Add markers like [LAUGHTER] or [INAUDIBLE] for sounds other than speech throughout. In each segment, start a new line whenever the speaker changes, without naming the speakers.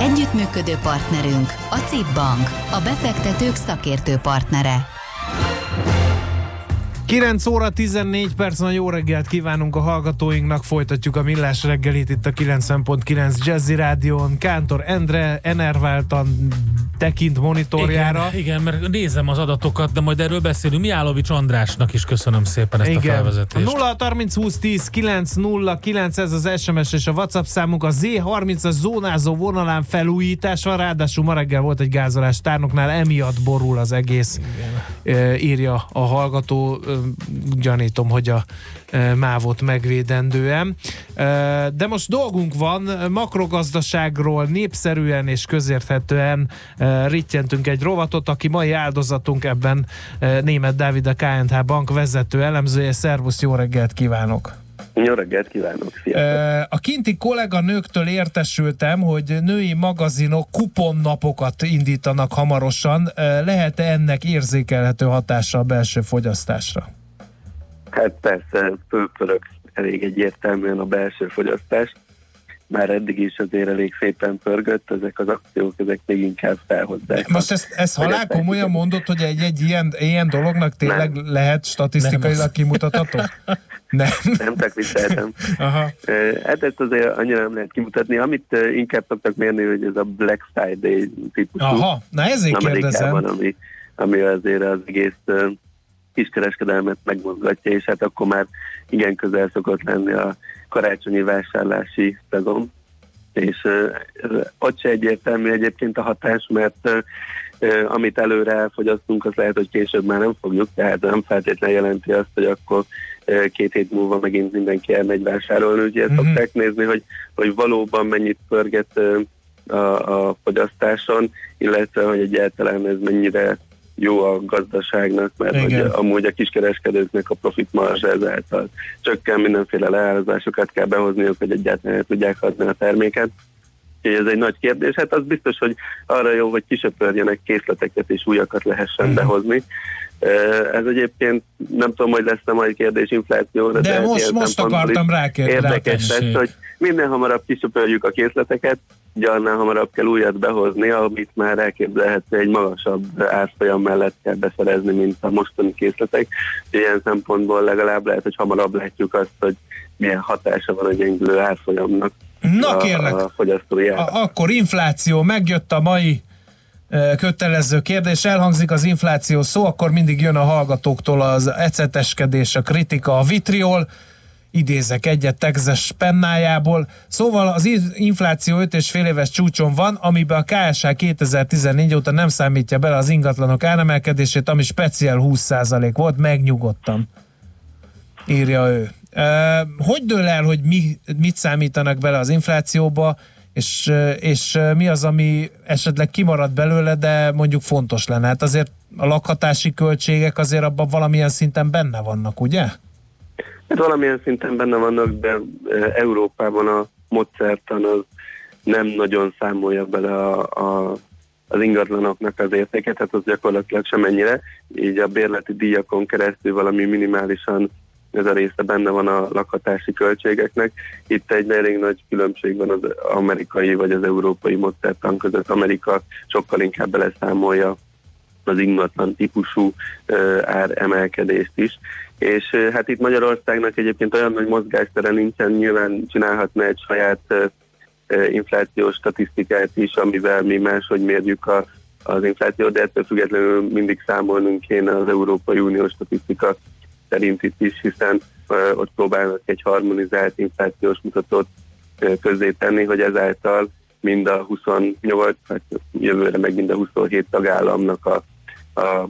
Együttműködő partnerünk a CIP Bank, a befektetők szakértő partnere.
9 óra 14 perc, nagyon jó reggelt kívánunk a hallgatóinknak, folytatjuk a millás reggelit itt a 90.9 Jazzy Rádión. Kántor Endre enerváltan tekint monitorjára.
Igen, igen, mert nézem az adatokat, de majd erről beszélünk. Miálovics Andrásnak is köszönöm szépen ezt igen. a felvezetést.
0 30 20 10 9 0 9 ez az SMS és a WhatsApp számunk. A Z30 a zónázó vonalán felújítás van, ráadásul ma reggel volt egy gázolás tárnoknál, emiatt borul az egész, igen. írja a hallgató gyanítom, hogy a mávot megvédendően. De most dolgunk van, makrogazdaságról népszerűen és közérthetően rittyentünk egy rovatot, aki mai áldozatunk ebben német Dávid a KNH bank vezető elemzője. Szervusz, jó reggelt kívánok!
Jó reggelt kívánok! Sziasztok.
A kinti kolléganőktől értesültem, hogy női magazinok kuponnapokat indítanak hamarosan. Lehet-e ennek érzékelhető hatása a belső fogyasztásra?
Hát persze, fölpörög elég egyértelműen a belső fogyasztás. Már eddig is azért elég szépen pörgött, ezek az akciók, ezek még inkább felhozzák.
Most ezt, ezt halál komolyan mondott, hogy egy-egy ilyen, ilyen dolognak tényleg nem. lehet statisztikailag kimutatható? [LAUGHS]
Nem. Nem csak vicceltem. [LAUGHS] Aha. Hát ezt azért annyira nem lehet kimutatni. Amit inkább szoktak mérni, hogy ez a Black Friday típusú.
Aha, na ezért kérdezem.
Ami, ami azért az egész kiskereskedelmet megmozgatja, és hát akkor már igen közel szokott lenni a karácsonyi vásárlási szezon. És ott se egyértelmű egyébként a hatás, mert amit előre elfogyasztunk, az lehet, hogy később már nem fogjuk, tehát nem feltétlenül jelenti azt, hogy akkor két hét múlva megint mindenki elmegy vásárolni. Ugye mm-hmm. szokták nézni, hogy, hogy valóban mennyit pörget a, a fogyasztáson, illetve hogy egyáltalán ez mennyire jó a gazdaságnak, mert hogy amúgy a kiskereskedőknek a profit marzsa ezáltal csökken, mindenféle leárazásokat kell behozniuk, hogy egyáltalán tudják adni a terméket. Úgyhogy ez egy nagy kérdés. Hát az biztos, hogy arra jó, hogy kisöpörjenek készleteket és újakat lehessen uh-huh. behozni. Ez egyébként nem tudom, hogy lesz-e majd kérdés inflációra.
De, de most, most akartam rákérdezni.
Érdekes lesz, hogy minél hamarabb kisöpörjük a készleteket, ugye annál hamarabb kell újat behozni, amit már elképzelhető egy magasabb árfolyam mellett kell beszerezni, mint a mostani készletek. Ilyen szempontból legalább lehet, hogy hamarabb látjuk azt, hogy milyen hatása van a gyengülő árfolyamnak.
Na kérlek, a a, akkor infláció, megjött a mai e, kötelező kérdés, elhangzik az infláció szó, akkor mindig jön a hallgatóktól az eceteskedés, a kritika, a vitriol, idézek egyet Texas pennájából. Szóval az infláció 5,5 éves csúcson van, amiben a KSH 2014 óta nem számítja bele az ingatlanok áremelkedését, ami speciál 20% volt, megnyugodtam. Írja ő. Hogy dől el, hogy mi, mit számítanak bele az inflációba, és, és mi az, ami esetleg kimarad belőle, de mondjuk fontos lenne? Hát azért a lakhatási költségek azért abban valamilyen szinten benne vannak, ugye?
Hát valamilyen szinten benne vannak, de Európában a módszertan az nem nagyon számolja bele a, a, az ingatlanoknak az értéket, tehát az gyakorlatilag semennyire. Így a bérleti díjakon keresztül valami minimálisan ez a része benne van a lakhatási költségeknek. Itt egy elég nagy különbség van az amerikai vagy az európai módszertan között. Amerika sokkal inkább beleszámolja az ingatlan típusú ár emelkedést is. És hát itt Magyarországnak egyébként olyan nagy mozgástere nincsen, nyilván csinálhatna egy saját inflációs statisztikát is, amivel mi máshogy mérjük a, az inflációt, de ettől függetlenül mindig számolnunk kéne az Európai Unió statisztika szerint itt is, hiszen ott próbálnak egy harmonizált inflációs mutatót közzé tenni, hogy ezáltal mind a 28, hát jövőre meg mind a 27 tagállamnak a, a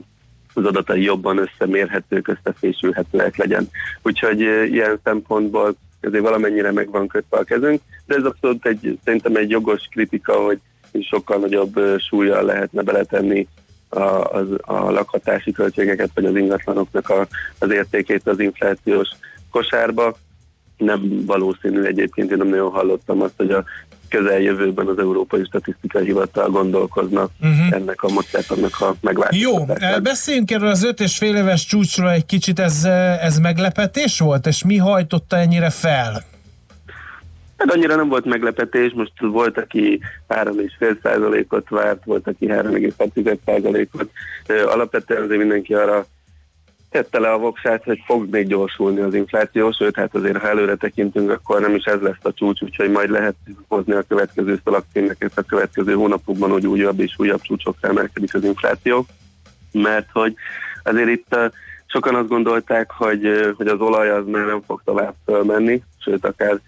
az adatai jobban összemérhetők, összefésülhetőek legyen. Úgyhogy ilyen szempontból azért valamennyire meg van kötve a kezünk, de ez abszolút egy, szerintem egy jogos kritika, hogy sokkal nagyobb súlyjal lehetne beletenni a, a, a lakhatási költségeket, vagy az ingatlanoknak a, az értékét az inflációs kosárba. Nem valószínű egyébként, én nem nagyon hallottam azt, hogy a közeljövőben az Európai Statisztikai Hivatal gondolkozna uh-huh. ennek a módszertannak a megváltoztatásán.
Jó, beszéljünk erről az öt és fél éves csúcsról egy kicsit, ez, ez meglepetés volt, és mi hajtotta ennyire fel?
Hát annyira nem volt meglepetés, most volt, aki 3,5 százalékot várt, volt, aki 3,6 százalékot. Alapvetően azért mindenki arra tette le a voksát, hogy fog még gyorsulni az infláció, sőt, hát azért ha előre tekintünk, akkor nem is ez lesz a csúcs, úgyhogy majd lehet hozni a következő szalagcímeket a következő hónapokban, hogy újabb és újabb csúcsokra emelkedik az infláció, mert hogy azért itt sokan azt gondolták, hogy, hogy az olaj az már nem fog tovább fölmenni, sőt, akár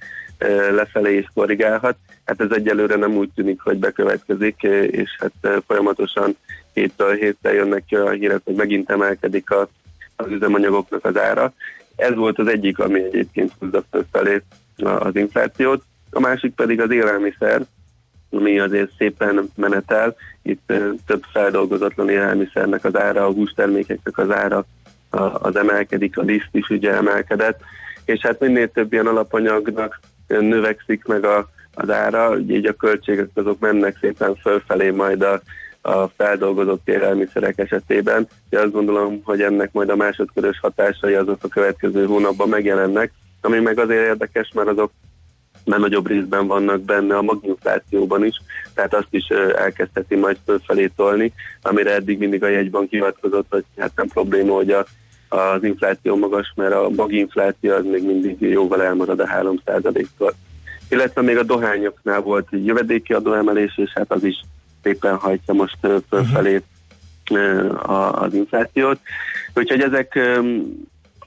lefelé is korrigálhat. Hát ez egyelőre nem úgy tűnik, hogy bekövetkezik, és hát folyamatosan héttől héttel jönnek ki a hírek, hogy megint emelkedik a, az üzemanyagoknak az ára. Ez volt az egyik, ami egyébként húzza felé az inflációt. A másik pedig az élelmiszer, ami azért szépen menetel. Itt több feldolgozatlan élelmiszernek az ára, a hústermékeknek az ára az emelkedik, a liszt is ugye emelkedett, és hát minél több ilyen alapanyagnak növekszik meg a, az ára, így a költségek azok mennek szépen fölfelé majd a, a feldolgozott élelmiszerek esetében. De azt gondolom, hogy ennek majd a másodkörös hatásai azok a következő hónapban megjelennek, ami meg azért érdekes, mert azok már nagyobb részben vannak benne a maginflációban is, tehát azt is elkezdheti majd fölfelé tolni, amire eddig mindig a jegybank hivatkozott, hogy hát nem probléma, hogy a az infláció magas, mert a maginfláció az még mindig jóval elmarad a 3%-tól. Illetve még a dohányoknál volt egy jövedéki adóemelés, és hát az is szépen hajtja most fölfelé az inflációt. Úgyhogy ezek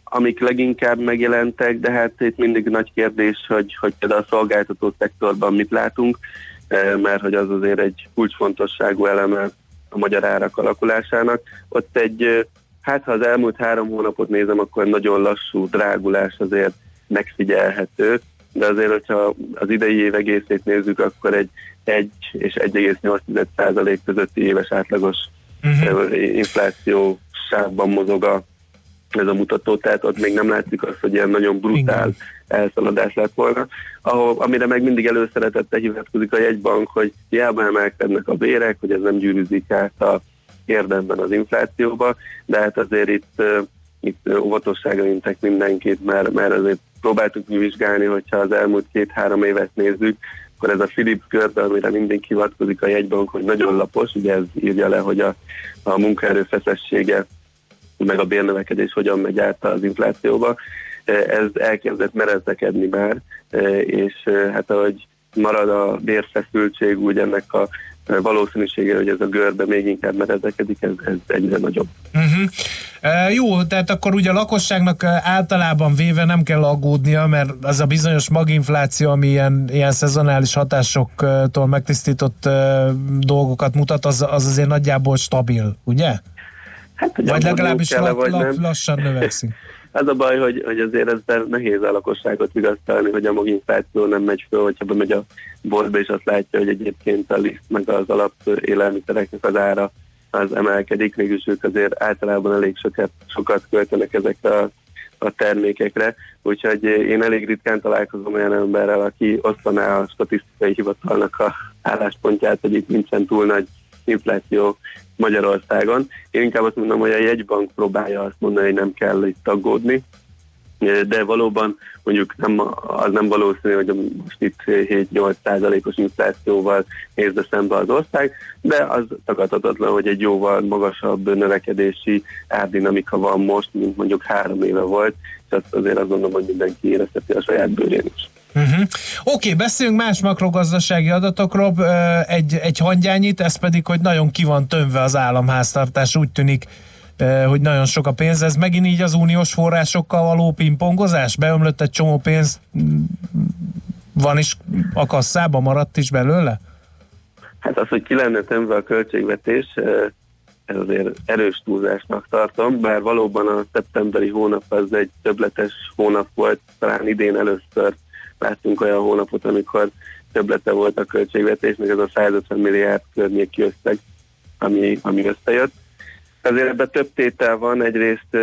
amik leginkább megjelentek, de hát itt mindig nagy kérdés, hogy, hogy például a szolgáltató szektorban mit látunk, mert hogy az azért egy kulcsfontosságú eleme a magyar árak alakulásának. Ott egy Hát ha az elmúlt három hónapot nézem, akkor nagyon lassú drágulás azért megfigyelhető, de azért, hogyha az idei év egészét nézzük, akkor egy 1 és 1,8 százalék közötti éves átlagos uh-huh. infláció sávban mozog a, ez a mutató, tehát ott még nem látszik azt, hogy ilyen nagyon brutál Igen. elszaladás lett volna. Ahol, amire meg mindig előszeretette hivatkozik a jegybank, hogy hiába emelkednek a bérek, hogy ez nem gyűrűzik át a érdemben az inflációba, de hát azért itt, itt óvatosságra intek mindenkit, mert, mert azért próbáltuk mi vizsgálni, hogyha az elmúlt két-három évet nézzük, akkor ez a Philips körbe, amire mindenki hivatkozik a jegybank, hogy nagyon lapos, ugye ez írja le, hogy a, a munkaerő feszessége meg a bérnövekedés hogyan megy át az inflációba. Ez elkezdett merezdekedni már, és hát ahogy marad a bérfeszültség, úgy ennek a valószínűsége, hogy ez a görbe még inkább meredekedik, ez, ez egyre nagyobb. Uh-huh.
E, jó, tehát akkor ugye a lakosságnak általában véve nem kell aggódnia, mert az a bizonyos maginfláció, ami ilyen, ilyen szezonális hatásoktól megtisztított dolgokat mutat, az, az azért nagyjából stabil, ugye? Hát, vagy legalábbis kell, vagy la, lassan növekszik. [LAUGHS]
Az a baj, hogy, hogy azért ezzel nehéz a lakosságot vigasztalni, hogy a maginfláció nem megy föl, hogyha bemegy a boltba, és azt látja, hogy egyébként a liszt meg az alap élelmiszereknek az ára az emelkedik, mégis ők azért általában elég sokat, sokat költenek ezekre a, a termékekre, úgyhogy én elég ritkán találkozom olyan emberrel, aki osztaná a statisztikai hivatalnak a álláspontját, hogy itt nincsen túl nagy infláció Magyarországon. Én inkább azt mondom, hogy a jegybank próbálja azt mondani, hogy nem kell itt aggódni, de valóban mondjuk nem, az nem valószínű, hogy most itt 7-8 százalékos inflációval nézve szembe az ország, de az tagadhatatlan, hogy egy jóval magasabb növekedési árdinamika van most, mint mondjuk három éve volt, és azt azért azt gondolom, hogy mindenki érezheti a saját bőrén is.
Uh-huh. Oké, okay, beszéljünk más makrogazdasági adatokról, egy, egy hangyányit, ez pedig, hogy nagyon ki van tömve az államháztartás, úgy tűnik, hogy nagyon sok a pénz. Ez megint így az uniós forrásokkal való pingpongozás? Beömlött egy csomó pénz, van is a kasszában, maradt is belőle?
Hát az, hogy ki lenne tömve a költségvetés, ez azért erős túlzásnak tartom, bár valóban a szeptemberi hónap az egy többletes hónap volt, talán idén először láttunk olyan hónapot, amikor többlete volt a költségvetésnek, ez a 150 milliárd környéki összeg, ami, ami összejött. Azért ebben több tétel van. Egyrészt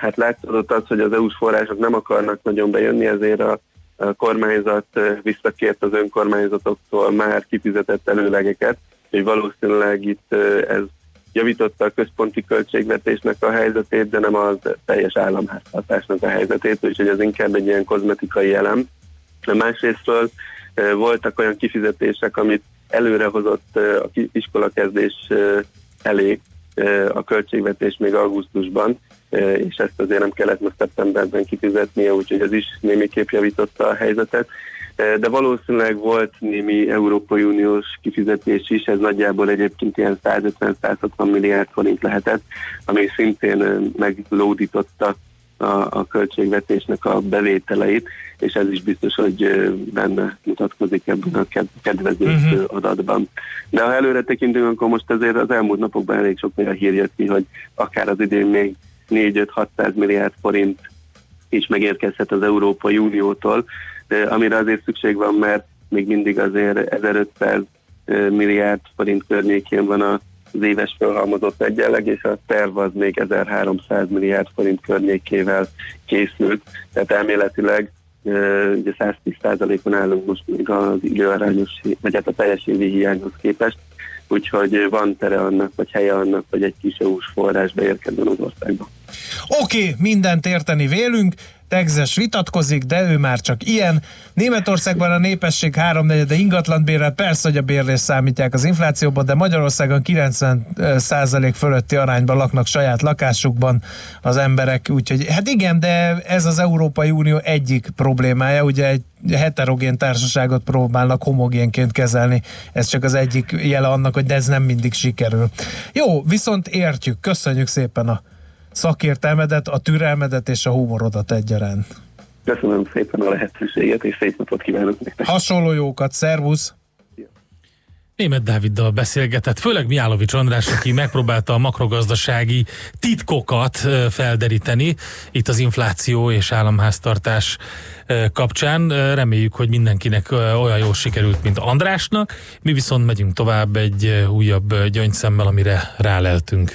hát látszódott az, hogy az EU-s források nem akarnak nagyon bejönni, ezért a, a kormányzat visszakért az önkormányzatoktól már kifizetett előlegeket, hogy valószínűleg itt ez javította a központi költségvetésnek a helyzetét, de nem az teljes államháztartásnak a helyzetét, úgyhogy ez inkább egy ilyen kozmetikai elem. Másrésztről voltak olyan kifizetések, amit előrehozott a iskolakezdés elé a költségvetés még augusztusban, és ezt azért nem kellett most szeptemberben kifizetnie, úgyhogy ez is némiképp javította a helyzetet. De valószínűleg volt némi Európai Uniós kifizetés is, ez nagyjából egyébként ilyen 150-160 milliárd forint lehetett, ami szintén meglódította a, a költségvetésnek a bevételeit, és ez is biztos, hogy benne mutatkozik ebben a kedvező uh-huh. adatban. De ha előre tekintünk, akkor most azért az elmúlt napokban elég sok olyan hír jött ki, hogy akár az idén még 4-5-600 milliárd forint is megérkezhet az Európai Uniótól, amire azért szükség van, mert még mindig azért 1500 milliárd forint környékén van a az éves felhalmozott egyenleg, és a terv az még 1300 milliárd forint környékével készült, tehát elméletileg ugye 110%-on állunk most még az időarányos, vagy hát a teljes évi hiányhoz képest, úgyhogy van tere annak, vagy helye annak, hogy egy kis EU-s forrás beérkezzen az országba.
Oké, okay, mindent érteni vélünk, Tegzes vitatkozik, de ő már csak ilyen. Németországban a népesség háromnegyede ingatlan bérel, persze, hogy a bérlés számítják az inflációban, de Magyarországon 90% fölötti arányban laknak saját lakásukban az emberek, úgyhogy hát igen, de ez az Európai Unió egyik problémája, ugye egy heterogén társaságot próbálnak homogénként kezelni, ez csak az egyik jele annak, hogy de ez nem mindig sikerül. Jó, viszont értjük, köszönjük szépen a szakértelmedet, a türelmedet és a humorodat egyaránt.
Köszönöm szépen a lehetőséget, és szép napot kívánok nektek.
Hasonló jókat, szervusz!
Német Dáviddal beszélgetett, főleg Miálovics András, aki megpróbálta a makrogazdasági titkokat felderíteni itt az infláció és államháztartás kapcsán. Reméljük, hogy mindenkinek olyan jól sikerült, mint Andrásnak. Mi viszont megyünk tovább egy újabb gyöngyszemmel, amire ráleltünk.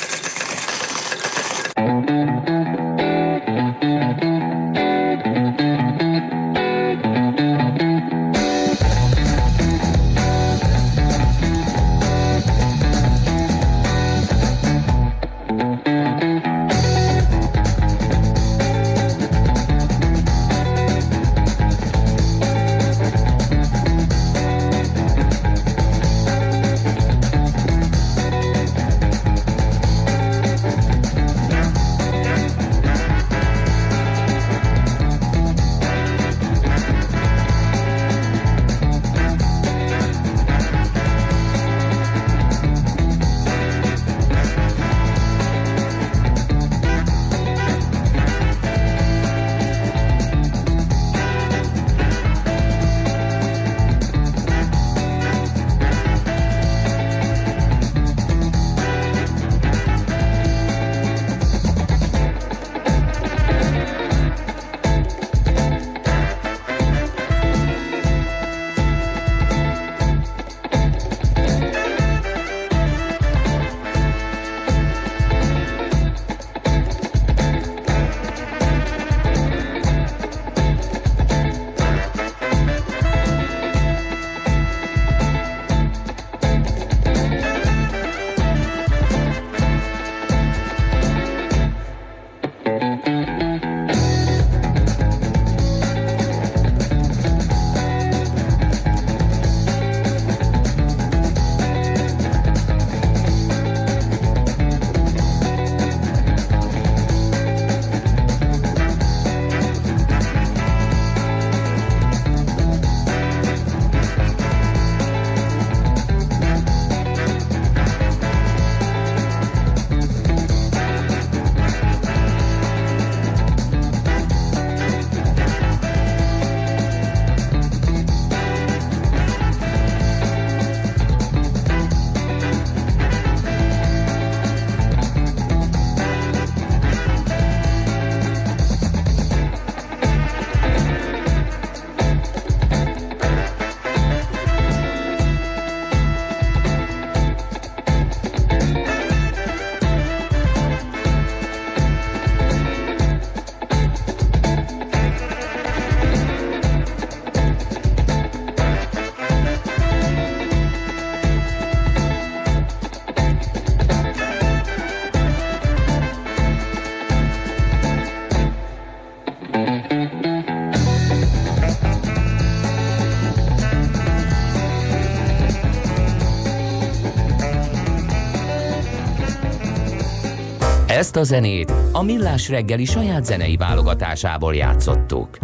A zenét a Millás reggeli saját zenei válogatásából játszottuk.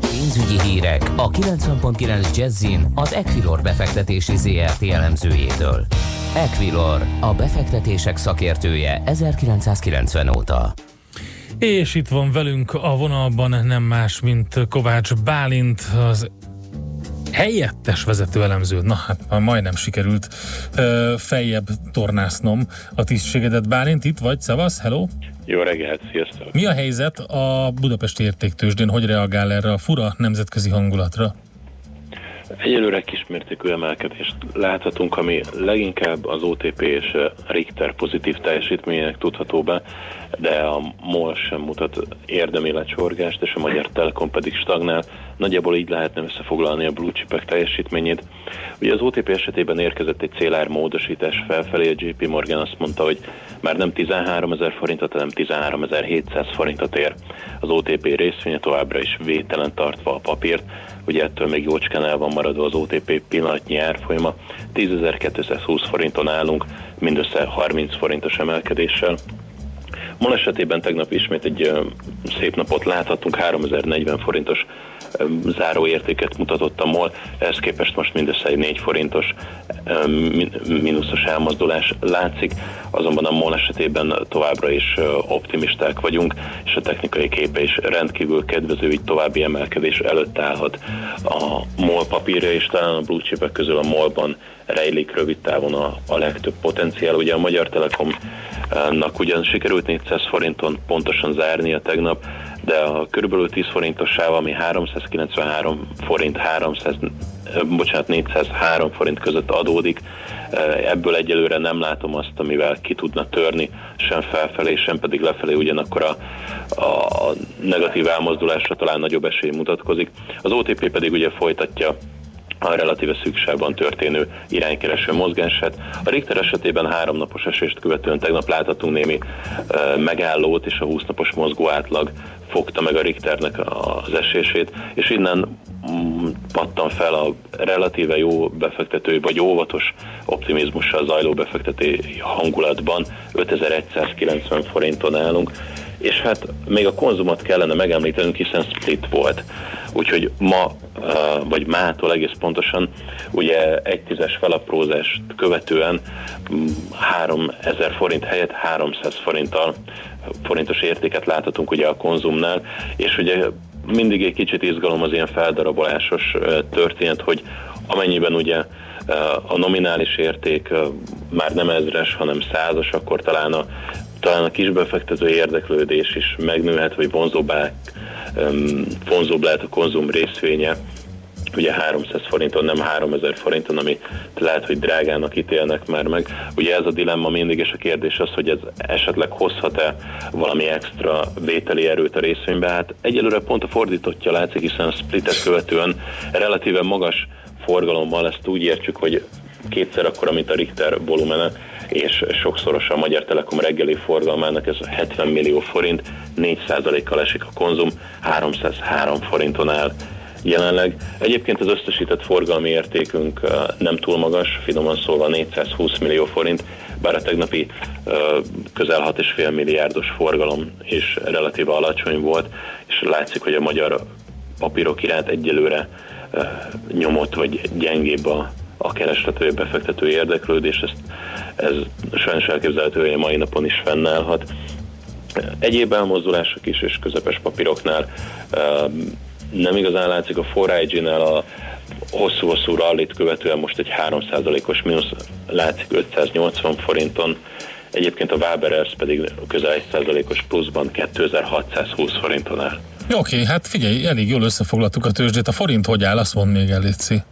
Pénzügyi hírek a 90.9 Jazzin az Equilor befektetési ZRT elemzőjétől. Equilor, a befektetések szakértője 1990 óta.
És itt van velünk a vonalban nem más, mint Kovács Bálint, az helyettes vezető elemző. Na hát majdnem sikerült ö, feljebb tornásznom a tisztségedet. Bálint, itt vagy? Szevasz, hello!
Jó reggelt, sziasztok!
Mi a helyzet a Budapesti Értéktősdén? Hogy reagál erre a fura nemzetközi hangulatra?
Egyelőre kismértékű emelkedést láthatunk, ami leginkább az OTP és Richter pozitív teljesítményének tudható be, de a MOL sem mutat érdemi lecsorgást, és a Magyar Telekom pedig stagnál. Nagyjából így lehetne összefoglalni a blue chipek teljesítményét. Ugye az OTP esetében érkezett egy célár módosítás felfelé, a JP Morgan azt mondta, hogy már nem 13 ezer forintot, hanem 13 700 forintot ér. Az OTP részvénye továbbra is vételen tartva a papírt, ugye ettől még jócskán el van maradva az OTP pillanatnyi árfolyama. 10.220 forinton állunk, mindössze 30 forintos emelkedéssel. MOL esetében tegnap ismét egy szép napot láthattunk, 3040 forintos záróértéket mutatott a MOL, ehhez képest most mindössze egy 4 forintos mínuszos elmozdulás látszik, azonban a MOL esetében továbbra is optimisták vagyunk, és a technikai képe is rendkívül kedvező, így további emelkedés előtt állhat a MOL papírja, és talán a blue chipek közül a MOL-ban rejlik rövid távon a, a legtöbb potenciál. Ugye a Magyar Telekomnak ugyan sikerült 400 forinton pontosan zárnia tegnap, de a körülbelül 10 forintos sáv, ami 393 forint, 300, bocsánat, 403 forint között adódik, ebből egyelőre nem látom azt, amivel ki tudna törni, sem felfelé, sem pedig lefelé, ugyanakkor a, a negatív elmozdulásra talán nagyobb esély mutatkozik. Az OTP pedig ugye folytatja a relatíve szükségben történő iránykereső mozgását. A Richter esetében három napos esést követően tegnap láthatunk némi e, megállót, és a 20 napos mozgó átlag fogta meg a Richternek az esését, és innen mm, pattan fel a relatíve jó befektetői, vagy óvatos optimizmussal zajló befektetői hangulatban 5190 forinton állunk, és hát még a konzumot kellene megemlítenünk, hiszen split volt. Úgyhogy ma, vagy mától egész pontosan, ugye egy tízes felaprózást követően 3000 mm, forint helyett 300 forinttal forintos értéket láthatunk ugye a konzumnál, és ugye mindig egy kicsit izgalom az ilyen feldarabolásos történet, hogy amennyiben ugye a nominális érték már nem ezres, hanem százas, akkor talán a talán a kisbefektető érdeklődés is megnőhet, vagy vonzóbbá, vonzóbb lehet a konzum részvénye, ugye 300 forinton, nem 3000 forinton, ami lehet, hogy drágának ítélnek már meg. Ugye ez a dilemma mindig, és a kérdés az, hogy ez esetleg hozhat-e valami extra vételi erőt a részvénybe. Hát egyelőre pont a fordítottja látszik, hiszen a splitet követően relatíve magas forgalommal ezt úgy értsük, hogy kétszer akkor, mint a Richter volumene, és sokszoros a Magyar Telekom reggeli forgalmának, ez 70 millió forint, 4%-kal esik a konzum, 303 forinton áll jelenleg. Egyébként az összesített forgalmi értékünk nem túl magas, finoman szólva 420 millió forint, bár a tegnapi közel 6,5 milliárdos forgalom is relatíve alacsony volt, és látszik, hogy a magyar papírok iránt egyelőre nyomott vagy gyengébb a, a kereslető befektető érdeklődés, ezt, ez sajnos elképzelhető, hogy a mai napon is fennállhat. Egyéb elmozdulások is és közepes papíroknál nem igazán látszik a 4 a hosszú-hosszú rallit követően most egy 3%-os mínusz látszik 580 forinton, egyébként a Waberers pedig közel 1%-os pluszban 2620 forinton áll.
Oké, okay, hát figyelj, elég jól összefoglaltuk a tőzsdét. A forint hogy áll, azt mond még el, Léci.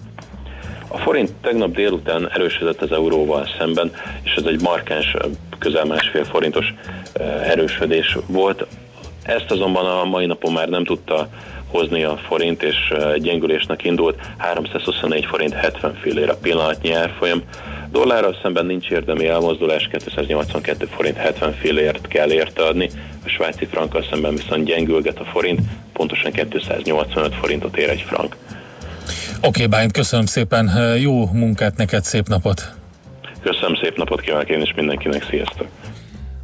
A forint tegnap délután erősödött az euróval szemben, és ez egy markáns, közel másfél forintos erősödés volt. Ezt azonban a mai napon már nem tudta hozni a forint, és gyengülésnek indult 324 forint 70 fillér a pillanatnyi árfolyam. Dollárral szemben nincs érdemi elmozdulás, 282 forint 70 fillért kell érte adni, a svájci frankkal szemben viszont gyengülget a forint, pontosan 285 forintot ér egy frank.
Oké, okay, Bájnt, köszönöm szépen, jó munkát neked, szép napot!
Köszönöm, szép napot kívánok én is mindenkinek, sziasztok!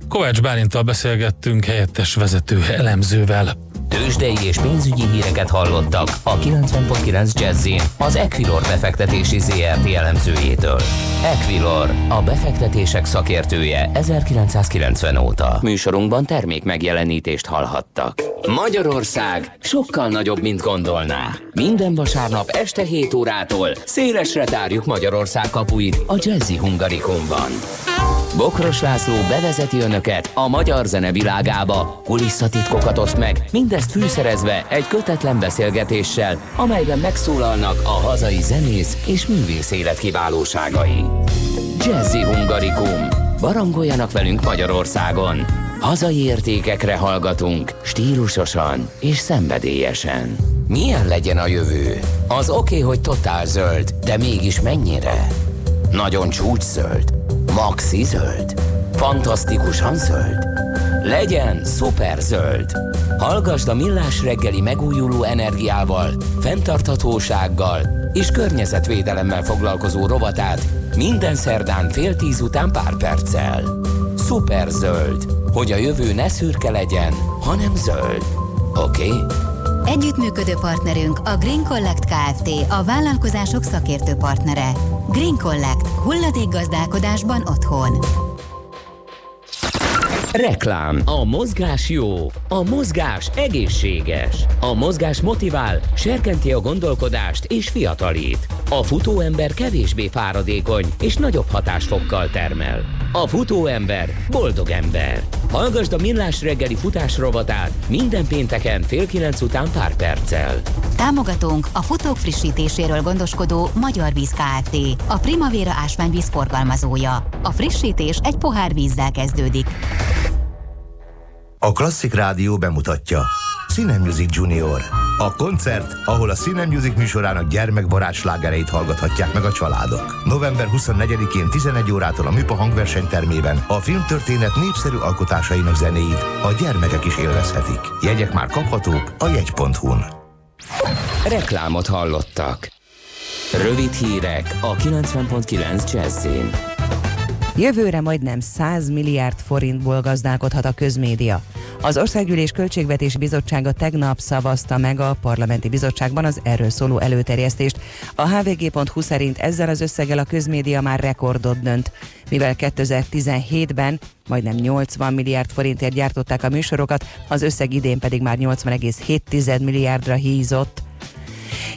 Kovács Bálintal beszélgettünk helyettes vezető elemzővel.
Tőzsdei és pénzügyi híreket hallottak a 90.9 jazz az Equilor befektetési ZRT elemzőjétől. Equilor, a befektetések szakértője 1990 óta. Műsorunkban termék megjelenítést hallhattak. Magyarország sokkal nagyobb, mint gondolná. Minden vasárnap este 7 órától szélesre tárjuk Magyarország kapuit a Jazzy Hungarikumban. Bokros László bevezeti önöket a magyar zene világába, kulisszatitkokat oszt meg, mindezt fűszerezve egy kötetlen beszélgetéssel, amelyben megszólalnak a hazai zenész és művész élet kiválóságai. Jazzy Hungarikum. Barangoljanak velünk Magyarországon. Hazai értékekre hallgatunk, stílusosan és szenvedélyesen. Milyen legyen a jövő? Az oké, okay, hogy totál zöld, de mégis mennyire? Nagyon csúcs zöld? Maxi zöld? Fantasztikusan zöld? Legyen szuper zöld! Hallgasd a Millás reggeli megújuló energiával, fenntarthatósággal és környezetvédelemmel foglalkozó rovatát minden szerdán fél tíz után pár perccel. Szuper zöld, hogy a jövő ne szürke legyen, hanem zöld. Oké? Okay?
Együttműködő partnerünk a Green Collect Kft. A vállalkozások szakértő partnere. Green Collect. gazdálkodásban otthon.
Reklám. A mozgás jó. A mozgás egészséges. A mozgás motivál, serkenti a gondolkodást és fiatalít. A futóember kevésbé fáradékony és nagyobb hatásfokkal termel. A futóember boldog ember. Hallgasd a Millás reggeli futás rovatát minden pénteken fél kilenc után pár perccel.
Támogatónk a futók frissítéséről gondoskodó Magyar Víz Kft. A Primavera ásványvíz forgalmazója. A frissítés egy pohár vízzel kezdődik.
A Klasszik Rádió bemutatja Cine Music Junior. A koncert, ahol a Cine Music műsorának gyermekbarát slágereit hallgathatják meg a családok. November 24-én 11 órától a Műpa hangversenytermében a filmtörténet népszerű alkotásainak zenéit a gyermekek is élvezhetik. Jegyek már kaphatók a jegy.hu-n.
Reklámot hallottak. Rövid hírek a 90.9 Jazzin.
Jövőre majdnem 100 milliárd forintból gazdálkodhat a közmédia. Az Országgyűlés Költségvetési Bizottsága tegnap szavazta meg a Parlamenti Bizottságban az erről szóló előterjesztést. A hvg.hu szerint ezzel az összeggel a közmédia már rekordot dönt, mivel 2017-ben majdnem 80 milliárd forintért gyártották a műsorokat, az összeg idén pedig már 80,7 milliárdra hízott.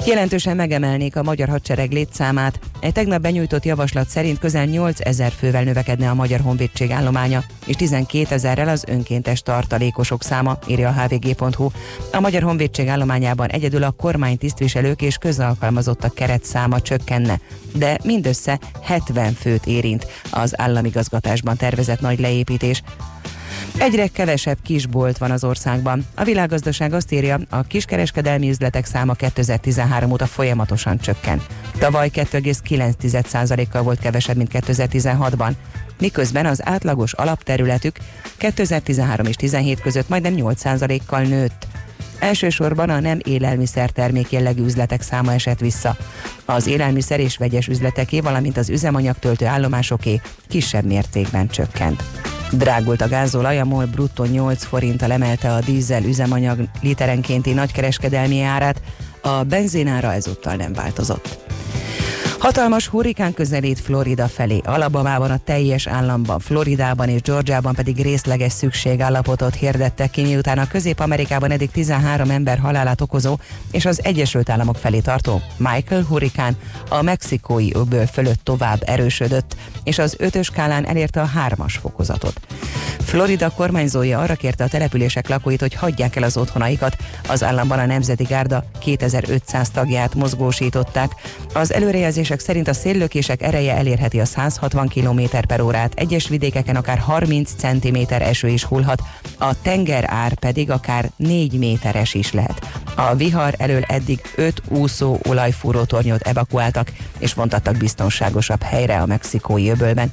Jelentősen megemelnék a magyar hadsereg létszámát. Egy tegnap benyújtott javaslat szerint közel 8 ezer fővel növekedne a Magyar Honvédség állománya, és 12 ezerrel az önkéntes tartalékosok száma, írja a hvg.hu. A Magyar Honvédség állományában egyedül a kormány tisztviselők és közalkalmazottak keret száma csökkenne, de mindössze 70 főt érint az államigazgatásban tervezett nagy leépítés. Egyre kevesebb kisbolt van az országban. A világgazdaság azt írja, a kiskereskedelmi üzletek száma 2013 óta folyamatosan csökken. Tavaly 2,9%-kal volt kevesebb, mint 2016-ban, miközben az átlagos alapterületük 2013 és 17 között majdnem 8%-kal nőtt. Elsősorban a nem élelmiszer termék jellegű üzletek száma esett vissza. Az élelmiszer és vegyes üzleteké, valamint az üzemanyagtöltő állomásoké kisebb mértékben csökkent. Drágult a gázolaj, a MOL bruttó 8 forinttal emelte a dízel üzemanyag literenkénti nagykereskedelmi árát, a benzinára ezúttal nem változott. Hatalmas hurrikán közelít Florida felé. Alabamában a teljes államban, Floridában és Georgiában pedig részleges szükségállapotot hirdettek ki, miután a Közép-Amerikában eddig 13 ember halálát okozó és az Egyesült Államok felé tartó Michael hurrikán a mexikói öböl fölött tovább erősödött, és az ötös skálán elérte a hármas fokozatot. Florida kormányzója arra kérte a települések lakóit, hogy hagyják el az otthonaikat. Az államban a Nemzeti Gárda 2500 tagját mozgósították. Az előrejelzések felmérések szerint a széllökések ereje elérheti a 160 km per órát, egyes vidékeken akár 30 cm eső is hullhat, a tenger ár pedig akár 4 méteres is lehet. A vihar elől eddig 5 úszó olajfúró tornyot evakuáltak, és vontattak biztonságosabb helyre a mexikói öbölben.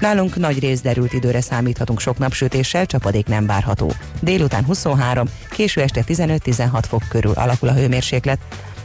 Nálunk nagy rész derült időre számíthatunk sok napsütéssel, csapadék nem várható. Délután 23, késő este 15-16 fok körül alakul a hőmérséklet.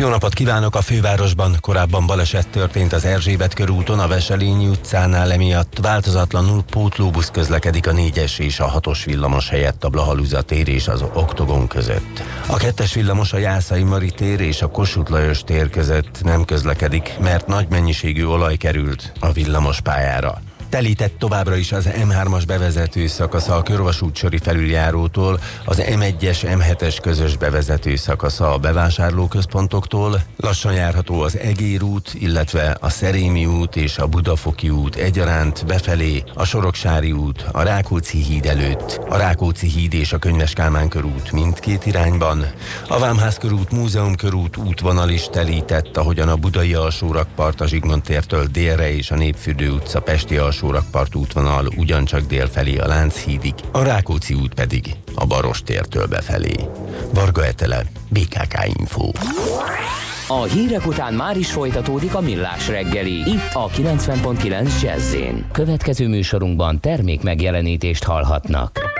jó napot kívánok! A fővárosban korábban baleset történt az Erzsébet körúton, a Veselényi utcánál emiatt változatlanul pótlóbusz közlekedik a 4-es és a 6-os villamos helyett a Blahalúza tér és az Oktogon között. A kettes villamos a Jászai Mari tér és a Kossuth Lajos tér között nem közlekedik, mert nagy mennyiségű olaj került a villamos pályára. Telített továbbra is az M3-as bevezető szakasza a körvasútsori felüljárótól, az M1-es, M7-es közös bevezető szakasza a bevásárlóközpontoktól, lassan járható az Egér út, illetve a Szerémi út és a Budafoki út egyaránt befelé, a Soroksári út, a Rákóczi híd előtt, a Rákóczi híd és a Könyves Kálmán körút mindkét irányban, a Vámház körút, Múzeum körút útvonal is telített, ahogyan a Budai alsórakpart a Zsigmond tértől délre és a Népfürdő utca Pesti alsó alsó útvonal ugyancsak délfelé a Lánchídig, a Rákóczi út pedig a Baros tértől befelé. Varga Etele, BKK Info.
A hírek után már is folytatódik a millás reggeli, itt a 90.9 jazz Következő műsorunkban termék megjelenítést hallhatnak.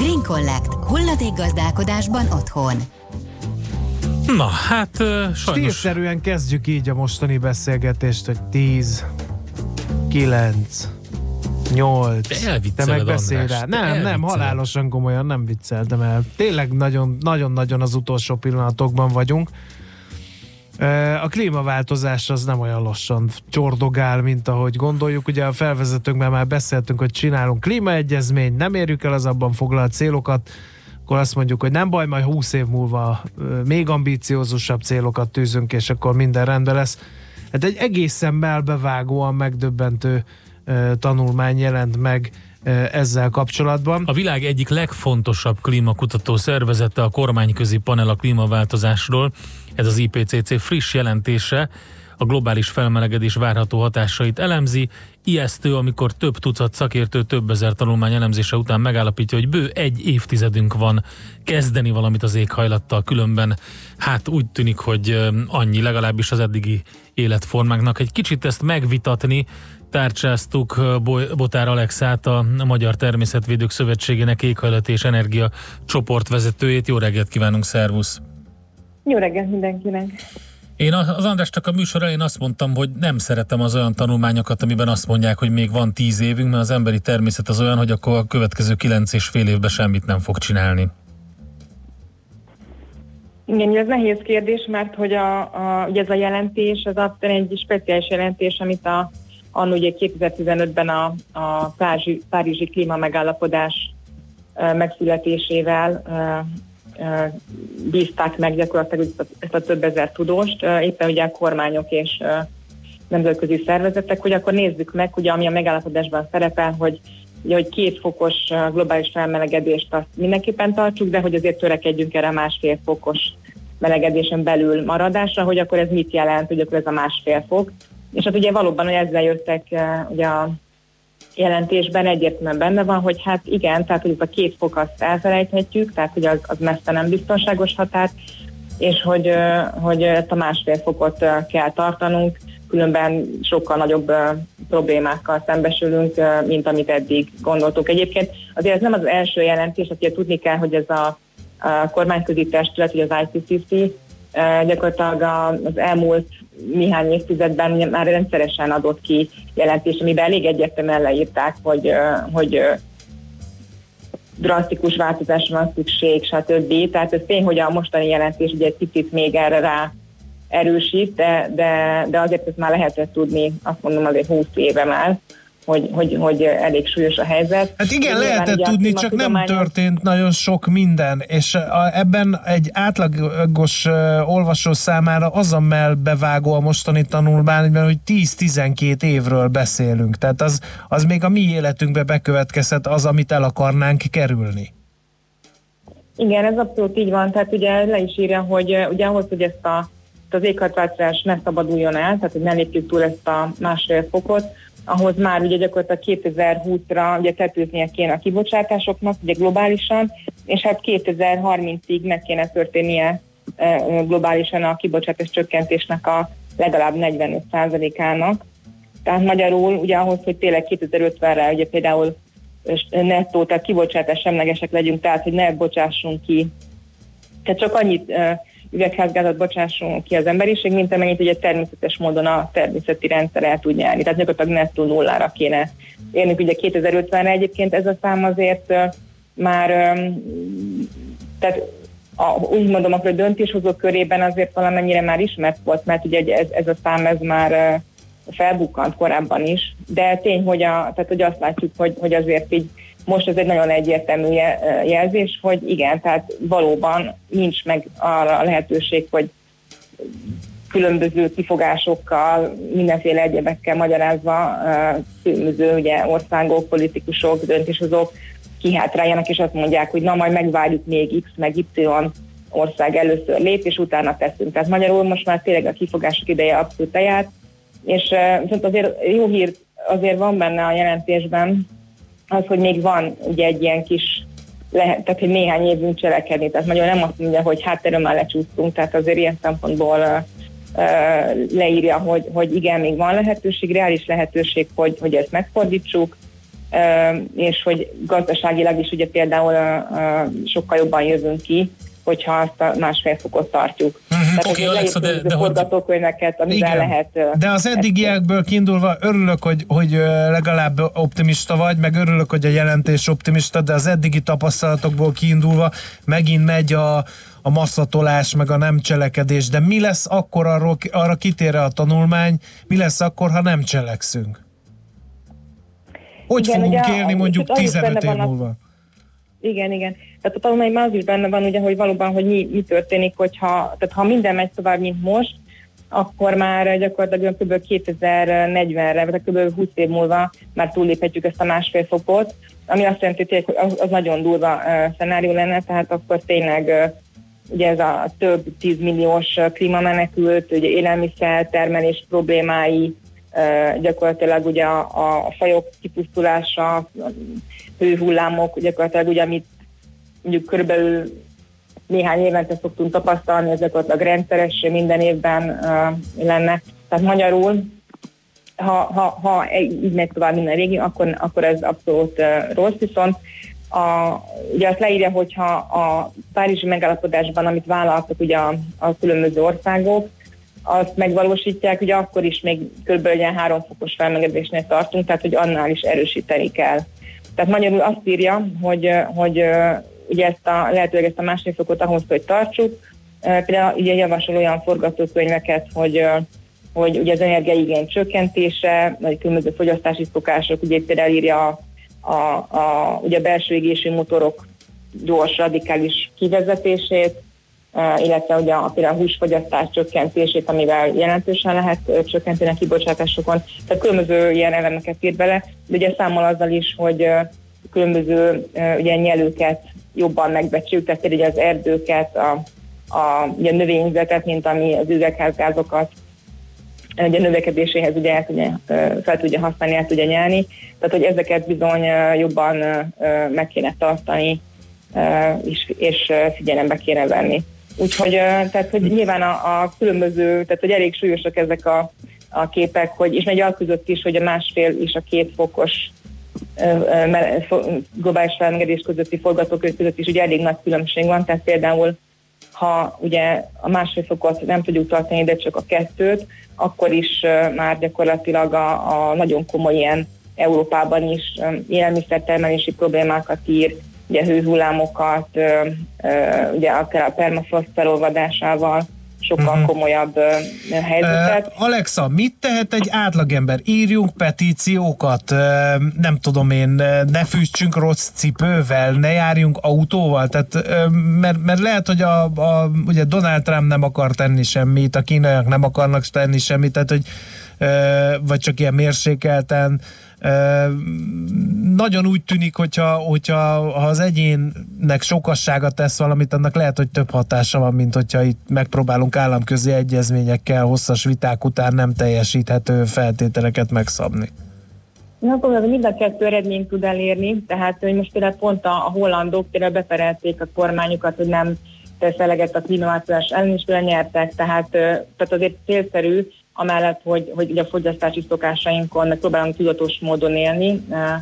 Green Collect. Hulladékgazdálkodásban otthon.
Na, hát uh, sajnos...
Stílszerűen kezdjük így a mostani beszélgetést, hogy 10, 9, 8. Te meg beszélj rá. Nem, nem, halálosan komolyan nem vicceltem el. Tényleg nagyon-nagyon az utolsó pillanatokban vagyunk. A klímaváltozás az nem olyan lassan csordogál, mint ahogy gondoljuk. Ugye a felvezetőnkben már beszéltünk, hogy csinálunk klímaegyezményt, nem érjük el az abban foglalt célokat, akkor azt mondjuk, hogy nem baj, majd 20 év múlva még ambíciózusabb célokat tűzünk, és akkor minden rendben lesz. Hát egy egészen melbevágóan megdöbbentő tanulmány jelent meg ezzel kapcsolatban.
A világ egyik legfontosabb klímakutató szervezete a kormányközi panel a klímaváltozásról. Ez az IPCC friss jelentése a globális felmelegedés várható hatásait elemzi. Ijesztő, amikor több tucat szakértő több ezer tanulmány elemzése után megállapítja, hogy bő egy évtizedünk van kezdeni valamit az éghajlattal, különben hát úgy tűnik, hogy annyi legalábbis az eddigi életformáknak. Egy kicsit ezt megvitatni, tárcsáztuk Botár Alexát, a Magyar Természetvédők Szövetségének éghajlat és energia csoportvezetőjét. Jó reggelt kívánunk, szervusz!
Jó reggelt mindenkinek!
Én az Andrásnak a műsor elején azt mondtam, hogy nem szeretem az olyan tanulmányokat, amiben azt mondják, hogy még van tíz évünk, mert az emberi természet az olyan, hogy akkor a következő kilenc és fél évben semmit nem fog csinálni.
Igen, ez nehéz kérdés, mert hogy a, a, ugye ez a jelentés, az aztán egy speciális jelentés, amit a Anno ugye 2015-ben a, a Párizsi, Párizsi klíma megállapodás megszületésével bízták meg gyakorlatilag ezt a több ezer tudóst, éppen ugye a kormányok és nemzetközi szervezetek, hogy akkor nézzük meg, ugye, ami a megállapodásban szerepel, hogy ugye, hogy két fokos globális felmelegedést azt mindenképpen tartsuk, de hogy azért törekedjünk erre másfél fokos melegedésen belül maradásra, hogy akkor ez mit jelent, hogy akkor ez a másfél fok. És hát ugye valóban, hogy ezzel jöttek ugye a jelentésben egyértelműen benne van, hogy hát igen, tehát hogy ez a két fok azt elfelejthetjük, tehát hogy az, az messze nem biztonságos határ, és hogy, hogy ezt a másfél fokot kell tartanunk, különben sokkal nagyobb problémákkal szembesülünk, mint amit eddig gondoltuk. Egyébként azért ez nem az első jelentés, aki tudni kell, hogy ez a, a kormányközi testület, vagy az IPCC gyakorlatilag az elmúlt néhány évtizedben már rendszeresen adott ki jelentés, amiben elég egyértelműen leírták, hogy, hogy drasztikus változásra van szükség, stb. Tehát ez tény, hogy a mostani jelentés ugye egy picit még erre rá erősít, de, de, de azért ezt már lehetett tudni, azt mondom azért 20 éve már hogy, hogy, hogy elég súlyos a helyzet.
Hát igen, Én lehetett tudni, csak nem történt nagyon sok minden, és a, ebben egy átlagos olvasó számára az a bevágó a mostani tanulmányban, hogy 10-12 évről beszélünk, tehát az, az még a mi életünkbe bekövetkezhet az, amit el akarnánk kerülni.
Igen, ez abszolút így van, tehát ugye le is írja, hogy ugye ahhoz, hogy ezt a az éghajlatváltozás ne szabaduljon el, tehát hogy ne lépjük túl ezt a másfél fokot, ahhoz már ugye gyakorlatilag 2020-ra ugye tetőznie kéne a kibocsátásoknak, ugye globálisan, és hát 2030-ig meg kéne történnie globálisan a kibocsátás csökkentésnek a legalább 45%-ának. Tehát magyarul ugye ahhoz, hogy tényleg 2050-re ugye például nettó, tehát kibocsátás semlegesek legyünk, tehát hogy ne bocsássunk ki. Tehát csak annyit üvegházgázat bocsássunk ki az emberiség, mint amennyit ugye természetes módon a természeti rendszer el tud nyerni. Tehát gyakorlatilag nettó nullára kéne érnünk. Ugye 2050-re egyébként ez a szám azért már, tehát a, úgy mondom, akkor a döntéshozók körében azért valamennyire már ismert volt, mert ugye ez, ez a szám ez már felbukkant korábban is, de tény, hogy, a, tehát, hogy azt látjuk, hogy, hogy azért így most ez egy nagyon egyértelmű jelzés, hogy igen, tehát valóban nincs meg arra a lehetőség, hogy különböző kifogásokkal, mindenféle egyebekkel magyarázva különböző ugye, országok, politikusok, döntéshozók kihátráljanak, és azt mondják, hogy na majd megvárjuk még X meg Y ország először lép, és utána teszünk. Tehát magyarul most már tényleg a kifogások ideje abszolút eljár, és viszont azért jó hír azért van benne a jelentésben, az, hogy még van ugye egy ilyen kis lehet, tehát hogy néhány évünk cselekedni, tehát magyarul nem azt mondja, hogy hát erről már lecsúsztunk, tehát azért ilyen szempontból leírja, hogy, hogy igen, még van lehetőség, reális lehetőség, hogy, hogy ezt megfordítsuk, és hogy gazdaságilag is ugye például sokkal jobban jövünk ki, hogyha azt a másfél fokot tartjuk.
Uh-huh. Okay, Alexa, de, de hogy...
amivel lehet...
De az eddigiekből kiindulva örülök, hogy, hogy legalább optimista vagy, meg örülök, hogy a jelentés optimista, de az eddigi tapasztalatokból kiindulva megint megy a, a masszatolás, meg a nem cselekedés, de mi lesz akkor, arról, arra kitér a tanulmány, mi lesz akkor, ha nem cselekszünk? Hogy Igen, fogunk ugye, élni mondjuk 15 év múlva?
Igen, igen. Tehát a tanulmányban az is benne van, ugye, hogy valóban, hogy mi, mi történik, hogyha, tehát ha minden megy tovább, mint most, akkor már gyakorlatilag kb. 2040-re, vagy kb. 20 év múlva már túlléphetjük ezt a másfél fokot, ami azt jelenti, hogy az, az nagyon durva uh, szenárió lenne, tehát akkor tényleg uh, ugye ez a több tízmilliós klímamenekült, ugye élelmiszer termelés problémái, gyakorlatilag ugye a, a fajok kipusztulása, hőhullámok, gyakorlatilag ugye, amit mondjuk körülbelül néhány évente szoktunk tapasztalni, ezek ott a rendszeres minden évben uh, lenne. Tehát magyarul, ha, ha, ha így megy tovább minden régi, akkor, akkor ez abszolút uh, rossz, viszont a, ugye azt leírja, hogyha a Párizsi megállapodásban, amit vállaltak ugye a, a különböző országok, azt megvalósítják, ugye akkor is még kb. ilyen három fokos felmelegedésnél tartunk, tehát hogy annál is erősíteni kell. Tehát magyarul azt írja, hogy, hogy ugye ezt a, lehetőleg ezt a másik fokot ahhoz, hogy tartsuk. Például ugye javasol olyan forgatókönyveket, hogy hogy ugye az energiaigény csökkentése, vagy különböző fogyasztási szokások, ugye például írja a, a, a, ugye a belső égési motorok gyors, radikális kivezetését, illetve ugye a, például a húsfogyasztás csökkentését, amivel jelentősen lehet csökkenteni a kibocsátásokon. Tehát különböző ilyen elemeket ír bele, de ugye számol azzal is, hogy különböző ugye nyelőket jobban megbecsüljük, tehát például az erdőket, a, a, ugye a növényzetet, mint ami az üvegházgázokat ugye növekedéséhez ugye el tudja, fel tudja használni, el tudja nyelni. Tehát, hogy ezeket bizony jobban meg kéne tartani, és, és figyelembe kéne venni. Úgyhogy, tehát, hogy nyilván a, a különböző, tehát, hogy elég súlyosak ezek a, a képek, hogy, és megy között is, hogy a másfél és a két fokos globális felmelegedés közötti forgatókönyv között is ugye elég nagy különbség van, tehát például ha ugye a másfél fokot nem tudjuk tartani, de csak a kettőt, akkor is már gyakorlatilag a, a nagyon komoly ilyen Európában is élelmiszertermelési problémákat ír, ugye hőhullámokat, ugye akár a permafrost felolvadásával, sokkal uh-huh. komolyabb uh, helyzetet.
Uh, Alexa, mit tehet egy átlagember? Írjunk petíciókat, uh, nem tudom én, ne fűtsünk rossz cipővel, ne járjunk autóval, tehát, uh, mert, mert lehet, hogy a, a, ugye Donald Trump nem akar tenni semmit, a kínaiak nem akarnak tenni semmit, tehát hogy uh, vagy csak ilyen mérsékelten nagyon úgy tűnik, hogyha, hogyha ha az egyénnek sokassága tesz valamit, annak lehet, hogy több hatása van, mint hogyha itt megpróbálunk államközi egyezményekkel hosszas viták után nem teljesíthető feltételeket megszabni.
Na, akkor mind a kettő eredményt tud elérni, tehát hogy most például pont a, a hollandok például beperelték a kormányukat, hogy nem tesz eleget a klímaváltozás ellen is nyertek, tehát, tehát azért célszerű amellett, hogy, hogy a fogyasztási szokásainkon próbálunk tudatos módon élni, eh,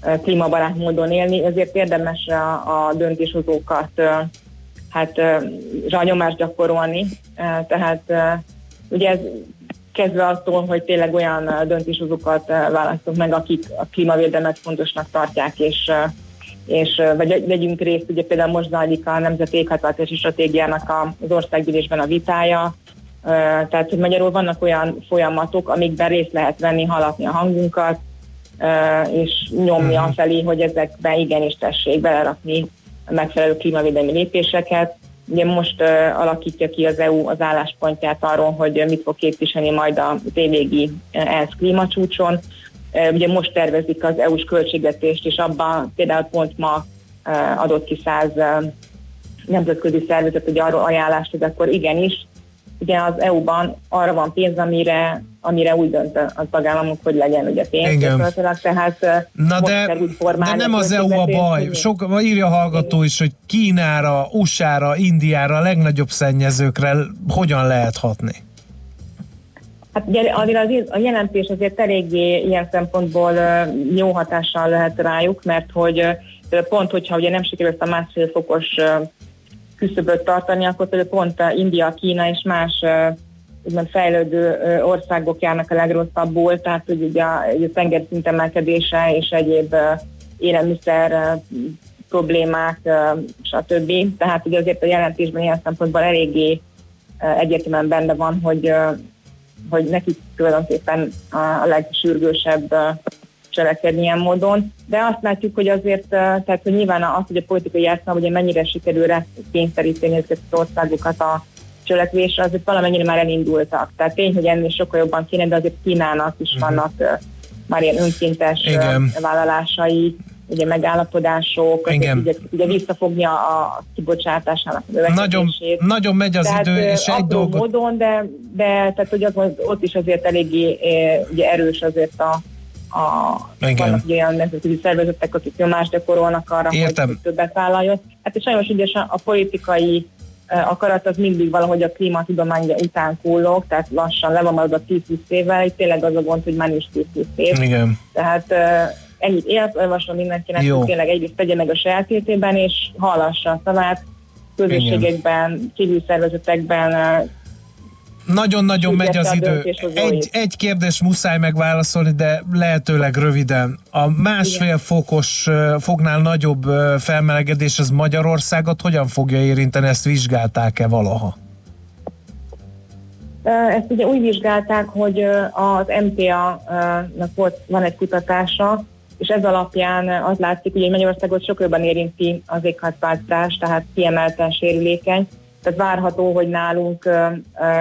eh, klímabarát módon élni, ezért érdemes a, a döntéshozókat eh, hát rá nyomást gyakorolni. Tehát ugye ez kezdve attól, hogy tényleg olyan döntéshozókat választunk meg, akik a klímavédelmet fontosnak tartják, és és vagy vegyünk részt, ugye például most zajlik a Nemzeti Éghajlatási Stratégiának az országgyűlésben a vitája, tehát, hogy magyarul vannak olyan folyamatok, amikben részt lehet venni, hallatni a hangunkat, és nyomni uh-huh. felé, hogy ezekben igenis tessék belerakni megfelelő klímavédelmi lépéseket, ugye most uh, alakítja ki az EU az álláspontját arról, hogy mit fog képviselni majd a évvégi ENSZ klímacsúcson. Uh, ugye most tervezik az EU-s költségvetést, és abban például pont ma uh, adott ki száz nemzetközi szervezet hogy arról ajánlást, hogy akkor igenis ugye az EU-ban arra van pénz, amire, amire úgy dönt a tagállamok, hogy legyen ugye pénz. Igen. Tehát
Na de, de nem az EU a baj. Sok, írja a hallgató is, hogy Kínára, USA-ra, Indiára, a legnagyobb szennyezőkre hogyan lehet hatni?
Hát ugye azért az, a jelentés azért eléggé ilyen szempontból jó hatással lehet rájuk, mert hogy pont, hogyha ugye nem sikerül ezt a másfél fokos küszöböt tartani, akkor például pont India, Kína és más úgymond fejlődő országok járnak a legrosszabbul, tehát hogy ugye a, a tengerszint emelkedése és egyéb élelmiszer problémák, stb. Tehát ugye azért a jelentésben ilyen szempontból eléggé egyértelműen benne van, hogy, hogy nekik tulajdonképpen a legsürgősebb cselekedni ilyen módon, de azt látjuk, hogy azért, tehát hogy nyilván az, hogy a politikai játszma, hogy mennyire sikerül rá kényszeríteni ezeket az országokat a cselekvésre, azért valamennyire már elindultak. Tehát tény, hogy ennél sokkal jobban kéne, de azért Kínának is uh-huh. vannak uh, már ilyen önkéntes Igen. vállalásai, ugye megállapodások,
Igen.
Ugye, ugye visszafogni a, kibocsátásának
nagyon, nagyon megy az tehát, idő, és egy dolgot...
módon, de, de tehát, hogy az, ott is azért eléggé ugye erős azért a, a, vannak olyan nemzetközi szervezetek, akik nyomást gyakorolnak arra, Értem. hogy többet vállaljon. Hát és sajnos ugye a politikai akarat az mindig valahogy a klímatudomány után kullog, tehát lassan le van a 10-20 évvel, itt tényleg az a gond, hogy már nincs 10-20 év.
Igen.
Tehát ennyit élt, olvasom mindenkinek, Jó. hogy tényleg egyrészt tegye meg a saját életében, és hallassa a szavát, közösségekben, civil szervezetekben,
nagyon-nagyon megy az idő. Egy, egy kérdés muszáj megválaszolni, de lehetőleg röviden. A másfél fokos, fognál nagyobb felmelegedés az Magyarországot hogyan fogja érinteni? Ezt vizsgálták-e valaha?
Ezt ugye úgy vizsgálták, hogy az MTA-nak volt, van egy kutatása, és ez alapján az látszik, hogy Magyarországot sokkal jobban érinti az éghajlatváltozás, tehát kiemelten sérülékeny, tehát várható, hogy nálunk,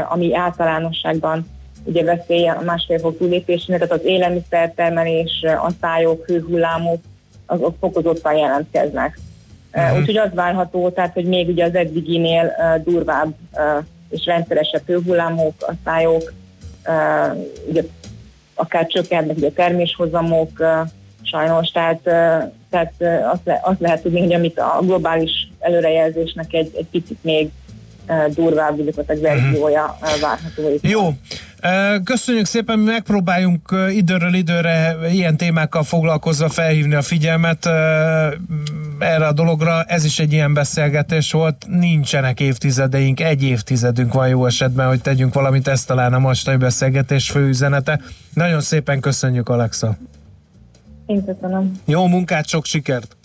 ami általánosságban ugye veszély a másfél fok túlépésének, tehát az élelmiszertermelés, asszályok, hőhullámok, azok fokozottan jelentkeznek. Uh-huh. Úgyhogy az várható, tehát hogy még ugye az eddiginél durvább és rendszeresebb hőhullámok, asszályok, ugye akár csökkennek ugye a terméshozamok, sajnos, tehát, tehát azt, le, azt lehet tudni, hogy amit a globális előrejelzésnek egy, egy picit még durvább gyakorlatilag verziója várható.
Jó, Köszönjük szépen, mi megpróbáljunk időről időre ilyen témákkal foglalkozva felhívni a figyelmet erre a dologra. Ez is egy ilyen beszélgetés volt. Nincsenek évtizedeink, egy évtizedünk van jó esetben, hogy tegyünk valamit, ez talán a mostani beszélgetés fő üzenete. Nagyon szépen köszönjük, Alexa.
Én köszönöm.
Jó munkát, sok sikert!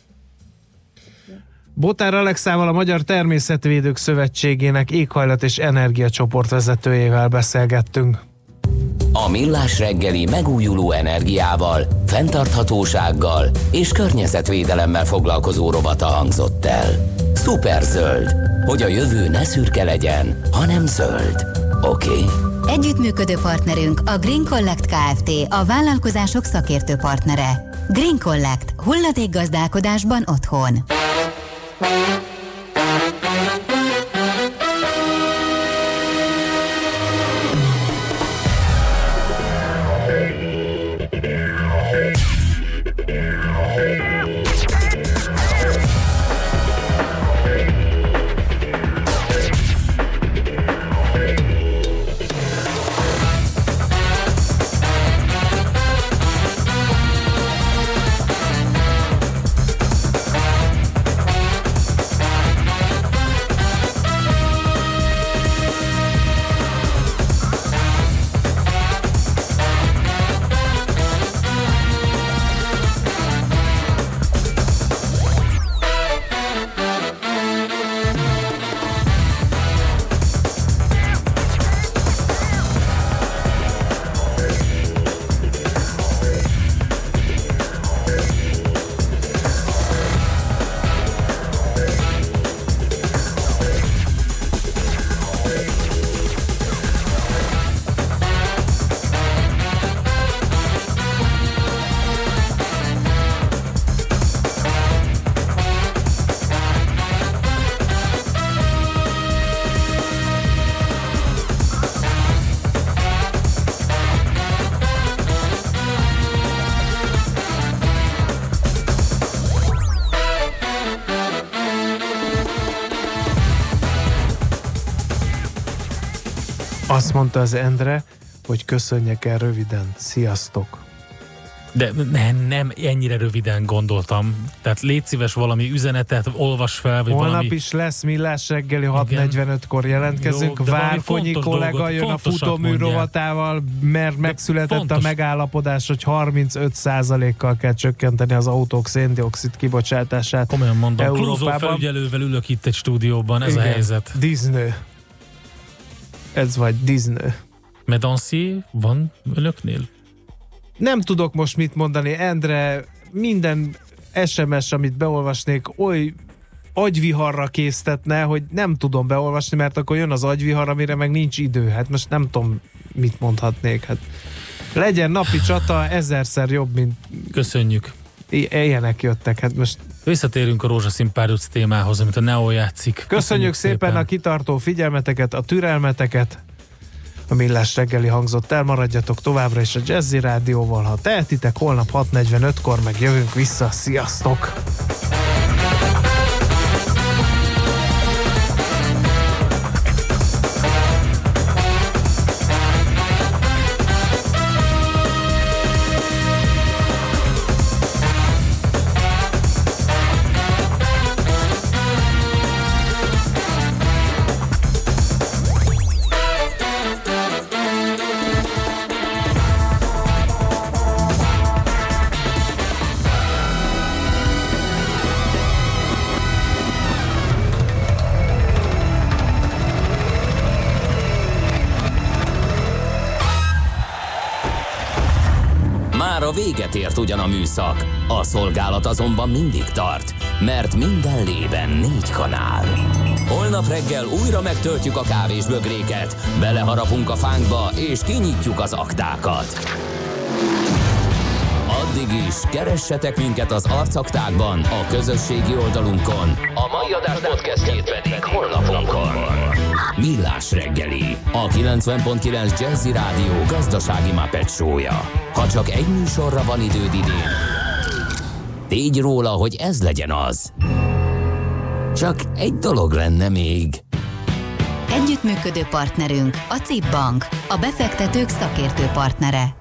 Botár Alexával a Magyar Természetvédők Szövetségének éghajlat és energiacsoport vezetőjével beszélgettünk.
A Millás reggeli megújuló energiával, fenntarthatósággal és környezetvédelemmel foglalkozó rovata hangzott el. zöld, hogy a jövő ne szürke legyen, hanem zöld. Oké? Okay?
Együttműködő partnerünk a Green Collect Kft. a vállalkozások szakértő partnere. Green Collect. Hulladékgazdálkodásban otthon.
Azt mondta az Endre, hogy köszönjek el röviden. Sziasztok!
De nem, nem ennyire röviden gondoltam. Tehát légy szíves valami üzenetet, olvas fel, vagy
Holnap
valami...
is lesz millás reggeli 6.45-kor jelentkezünk.
Jó,
Várkonyi kollega
dolgot,
jön a futómű rovatával, mert megszületett fontos. a megállapodás, hogy 35%-kal kell csökkenteni az autók széndiokszid kibocsátását.
Komolyan mondom, Klózó felügyelővel ülök itt egy stúdióban, ez Igen. a helyzet.
Disney. Ez vagy Disney.
Medancy van önöknél?
Nem tudok most mit mondani, Endre, minden SMS, amit beolvasnék, oly agyviharra késztetne, hogy nem tudom beolvasni, mert akkor jön az agyvihar, amire meg nincs idő. Hát most nem tudom, mit mondhatnék. Hát legyen napi csata ezerszer jobb, mint...
Köszönjük.
Ilyenek jöttek, hát most...
Visszatérünk a rózsaszín párjuc témához, amit a Neo játszik.
Köszönjük, Köszönjük szépen, szépen a kitartó figyelmeteket, a türelmeteket, a Millás reggeli hangzott el, maradjatok továbbra is a Jazzy Rádióval, ha tehetitek, holnap 6.45-kor meg jövünk vissza, sziasztok!
Ért ugyan a műszak, a szolgálat azonban mindig tart, mert minden lében négy kanál. Holnap reggel újra megtöltjük a kávés bögréket, beleharapunk a fánkba és kinyitjuk az aktákat. Addig is, keressetek minket az arcaktákban, a közösségi oldalunkon. Mai adás podcastjét pedig holnapunkon. Millás reggeli, a 90.9 Jazzy Rádió gazdasági mapetsója. Ha csak egy műsorra van időd idén, tégy róla, hogy ez legyen az. Csak egy dolog lenne még.
Együttműködő partnerünk a CIP Bank, a befektetők szakértő partnere.